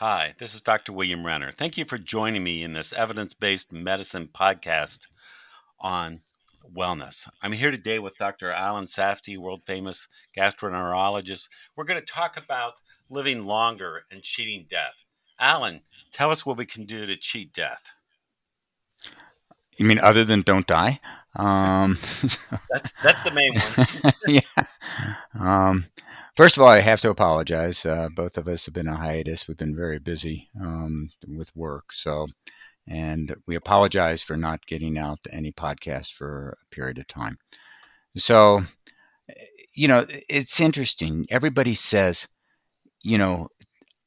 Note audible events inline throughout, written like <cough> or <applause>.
Hi, this is Dr. William Renner. Thank you for joining me in this evidence based medicine podcast on wellness. I'm here today with Dr. Alan Safdi, world famous gastroenterologist. We're going to talk about living longer and cheating death. Alan, tell us what we can do to cheat death. You mean other than don't die? <laughs> Um, that's that's the main one. <laughs> yeah. Um, First of all, I have to apologize. Uh, both of us have been on hiatus. We've been very busy um, with work, so and we apologize for not getting out any podcast for a period of time. So, you know, it's interesting. Everybody says, you know,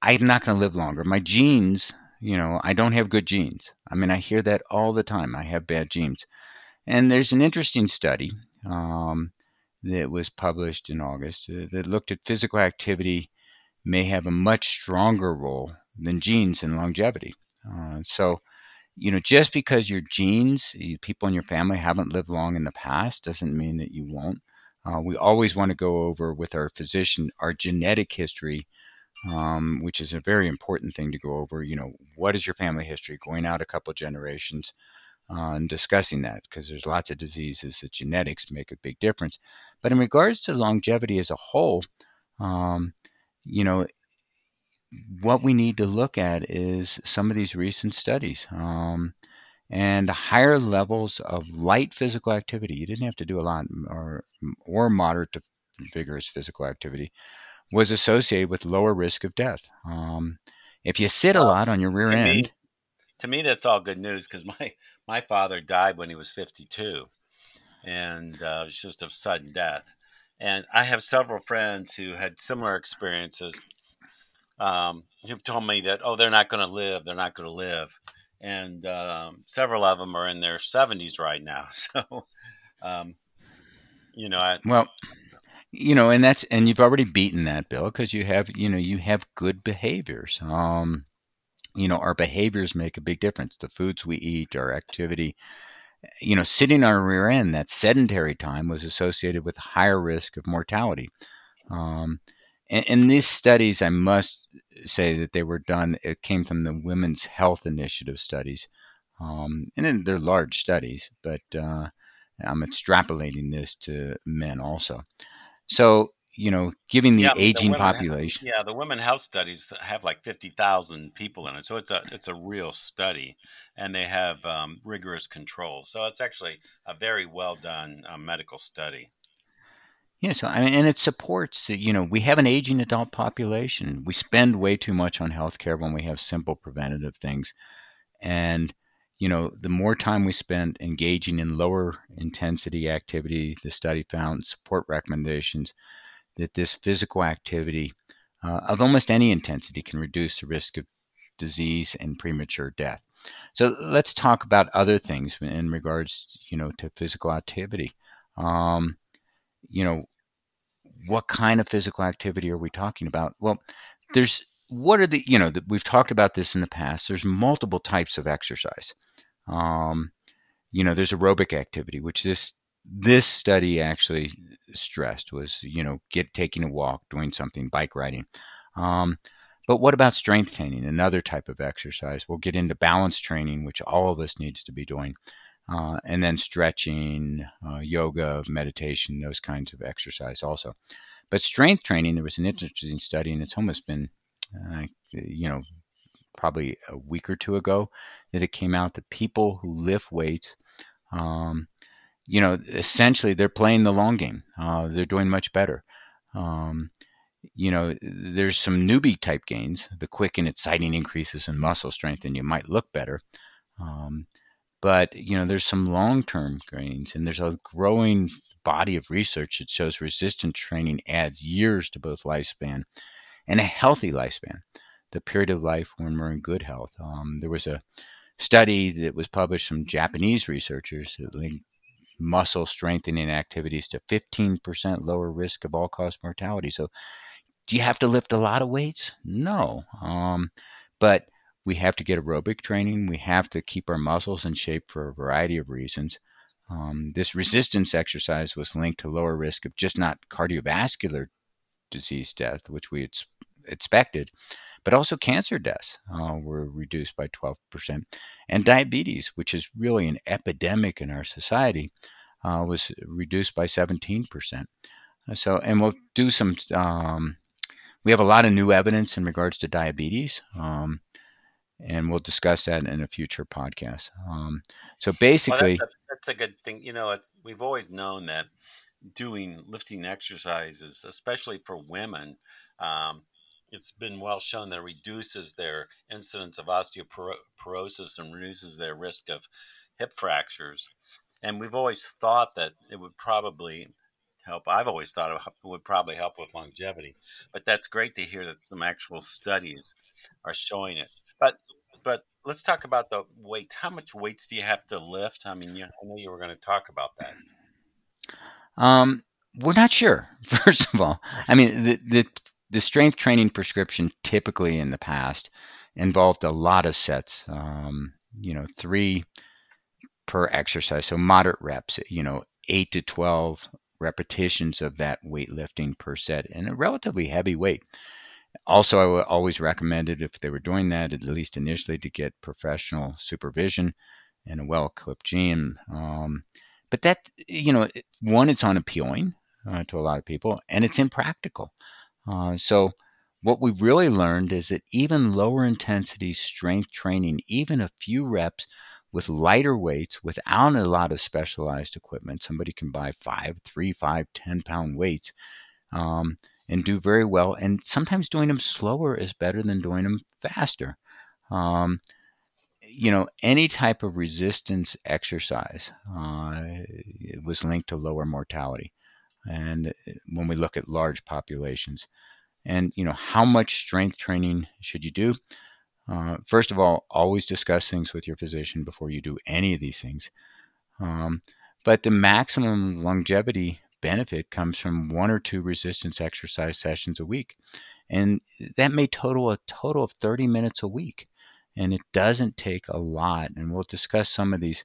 I'm not going to live longer. My genes, you know, I don't have good genes. I mean, I hear that all the time. I have bad genes. And there's an interesting study um, that was published in August uh, that looked at physical activity may have a much stronger role than genes in longevity. Uh, so, you know, just because your genes, people in your family haven't lived long in the past, doesn't mean that you won't. Uh, we always want to go over with our physician our genetic history, um, which is a very important thing to go over. You know, what is your family history going out a couple generations? Uh, and discussing that because there's lots of diseases that genetics make a big difference. But in regards to longevity as a whole, um, you know, what we need to look at is some of these recent studies um, and higher levels of light physical activity. You didn't have to do a lot, or or moderate to vigorous physical activity was associated with lower risk of death. Um, if you sit a lot on your rear to end, me, to me that's all good news because <laughs> my my father died when he was 52, and uh, it's just a sudden death. And I have several friends who had similar experiences um, who've told me that, oh, they're not going to live, they're not going to live. And um, several of them are in their 70s right now. <laughs> So, um, you know, I, well, you know, and that's and you've already beaten that bill because you have you know you have good behaviors. Um, you know, our behaviors make a big difference. The foods we eat, our activity, you know, sitting on our rear end, that sedentary time was associated with higher risk of mortality. Um, and, and, these studies, I must say that they were done, it came from the Women's Health Initiative studies. Um, and they're large studies, but uh, I'm extrapolating this to men also. So you know, giving the yeah, aging the population. yeah, the women health studies have like fifty thousand people in it, so it's a it's a real study, and they have um, rigorous controls. So it's actually a very well done uh, medical study. Yeah, so I mean, and it supports. You know, we have an aging adult population. We spend way too much on healthcare when we have simple preventative things, and you know, the more time we spend engaging in lower intensity activity, the study found support recommendations that this physical activity uh, of almost any intensity can reduce the risk of disease and premature death. So let's talk about other things in regards, you know, to physical activity. Um, you know, what kind of physical activity are we talking about? Well, there's what are the you know we've talked about this in the past. There's multiple types of exercise. Um, you know, there's aerobic activity, which this this study actually stressed was you know get taking a walk doing something bike riding. Um, but what about strength training another type of exercise? We'll get into balance training which all of us needs to be doing uh, and then stretching uh, yoga meditation those kinds of exercise also. But strength training there was an interesting study and it's almost been uh, you know probably a week or two ago that it came out that people who lift weights um, you know, essentially they're playing the long game. Uh, they're doing much better. Um, you know, there's some newbie type gains, the quick and exciting increases in muscle strength, and you might look better. Um, but you know, there's some long-term gains, and there's a growing body of research that shows resistance training adds years to both lifespan and a healthy lifespan, the period of life when we're in good health. Um, there was a study that was published from Japanese researchers that linked muscle strengthening activities to 15% lower risk of all cause mortality. So, do you have to lift a lot of weights? No. Um, but we have to get aerobic training. We have to keep our muscles in shape for a variety of reasons. Um, this resistance exercise was linked to lower risk of just not cardiovascular disease death, which we expected, but also cancer deaths uh, were reduced by 12%. And diabetes, which is really an epidemic in our society, uh, was reduced by 17%. So, and we'll do some, um, we have a lot of new evidence in regards to diabetes. Um, and we'll discuss that in a future podcast. Um, so basically, well, that's, a, that's, a, good thing. You know, we've always known that doing lifting exercises, especially for women, um, it's been well shown that reduces their incidence of osteoporosis and reduces their risk of hip fractures. And we've always thought that it would probably help. I've always thought it would probably help with longevity, but that's great to hear that some actual studies are showing it. But but let's talk about the weight. How much weights do you have to lift? I mean, you, I know you were going to talk about that. Um, we're not sure. <laughs> First of all, I mean the the the strength training prescription typically in the past involved a lot of sets. Um, you know, three per exercise, so moderate reps. You know, eight to twelve repetitions of that weightlifting per set, and a relatively heavy weight. Also, I would always recommend it if they were doing that, at least initially, to get professional supervision and a well-equipped gym. Um, but that, you know, one, it's unappealing uh, to a lot of people, and it's impractical. Uh, so, what we've really learned is that even lower intensity strength training, even a few reps with lighter weights without a lot of specialized equipment, somebody can buy five, three, five, ten pound weights um, and do very well. And sometimes doing them slower is better than doing them faster. Um, you know, any type of resistance exercise uh, was linked to lower mortality. And uh, when we look at large populations, and you know, how much strength training should you do? Uh, first of all, always discuss things with your physician before you do any of these things. Um, but the maximum longevity benefit comes from one or two resistance exercise sessions a week. And that may total a total of 30 minutes a week and it doesn't take a lot. And we'll discuss some of these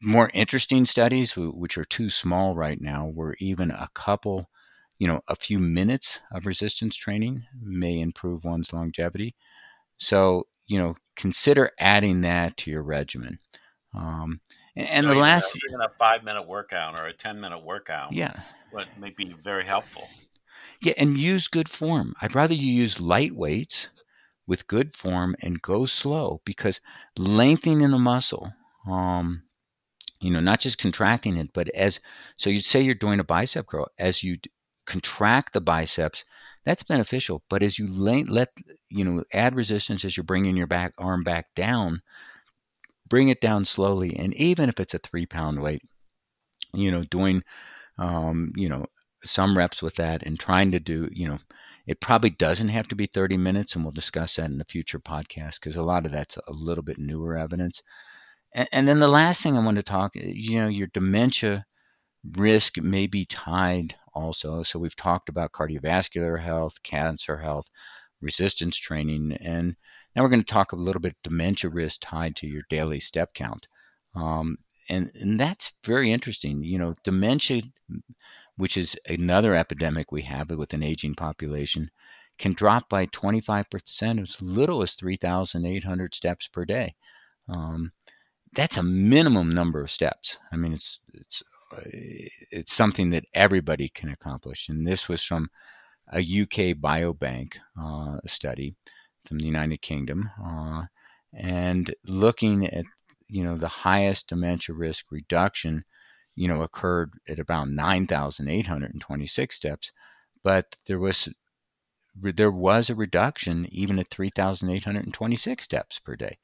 more interesting studies, which are too small right now, where even a couple, you know, a few minutes of resistance training may improve one's longevity. So, you know, consider adding that to your regimen. Um, and so the last, a, even a five minute workout or a 10 minute workout, yeah, what may be very helpful. Yeah, and use good form. I'd rather you use light weights with good form and go slow because lengthening a muscle, um, you know, not just contracting it, but as so you'd say you're doing a bicep curl, as you contract the biceps, that's beneficial. But as you let you know add resistance as you're bringing your back arm back down, bring it down slowly, and even if it's a three pound weight, you know, doing um, you know some reps with that and trying to do you know it probably doesn't have to be 30 minutes, and we'll discuss that in a future podcast because a lot of that's a little bit newer evidence. And, and then the last thing I want to talk, eh, you know, your dementia risk may be tied also. So we've talked about cardiovascular health, cancer health, resistance training, and now we're going to talk a little bit dementia risk tied to your daily step count. Um, and, and that's very interesting. You know, dementia which is another epidemic we have with an aging population, can drop by 25% as little as 3,800 steps per day. Um, that's a minimum number of steps. I mean, it's it's uh, it's something that everybody can accomplish. And this was from a UK biobank uh, study from the United Kingdom, uh, and looking at you know the highest dementia risk reduction you know, occurred at about 9,826 steps, but there was there was a reduction even at 3,826 steps per day,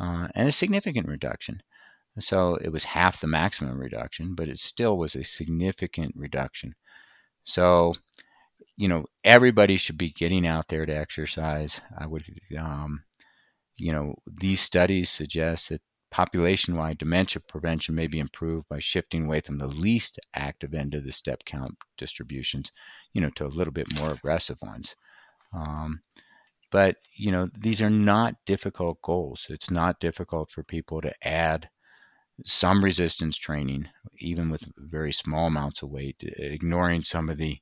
uh, and a significant reduction. So it was half the maximum reduction, but it still was a significant reduction. So, you know, everybody should be getting out there to exercise. I would, um, you know, these studies suggest that Population wide dementia prevention may be improved by shifting away from the least active end of the step count distributions, you know, to a little bit more aggressive ones. Um, but, you know, these are not difficult goals. It's not difficult for people to add some resistance training, even with very small amounts of weight, ignoring some of the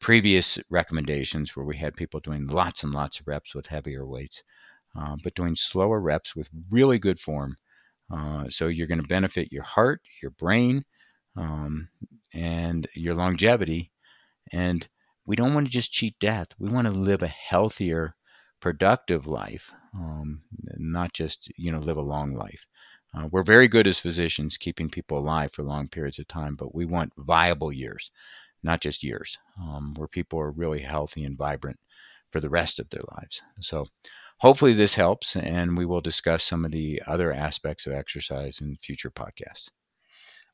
previous recommendations where we had people doing lots and lots of reps with heavier weights, uh, but doing slower reps with really good form. Uh, so you're going to benefit your heart, your brain, um, and your longevity. And we don't want to just cheat death. We want to live a healthier, productive life, um, not just you know live a long life. Uh, we're very good as physicians keeping people alive for long periods of time, but we want viable years, not just years, um, where people are really healthy and vibrant for the rest of their lives. So, hopefully, this helps, and we will discuss some of the other aspects of exercise in future podcasts.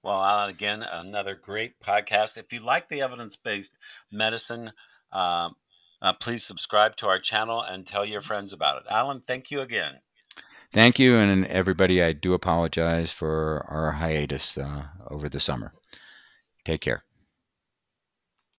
Well, Alan, again, another great podcast. If you like the evidence based medicine, um, uh, please subscribe to our channel and tell your friends about it. Alan, thank you again. Thank you, and everybody, I do apologize for our hiatus uh, over the summer. Take care.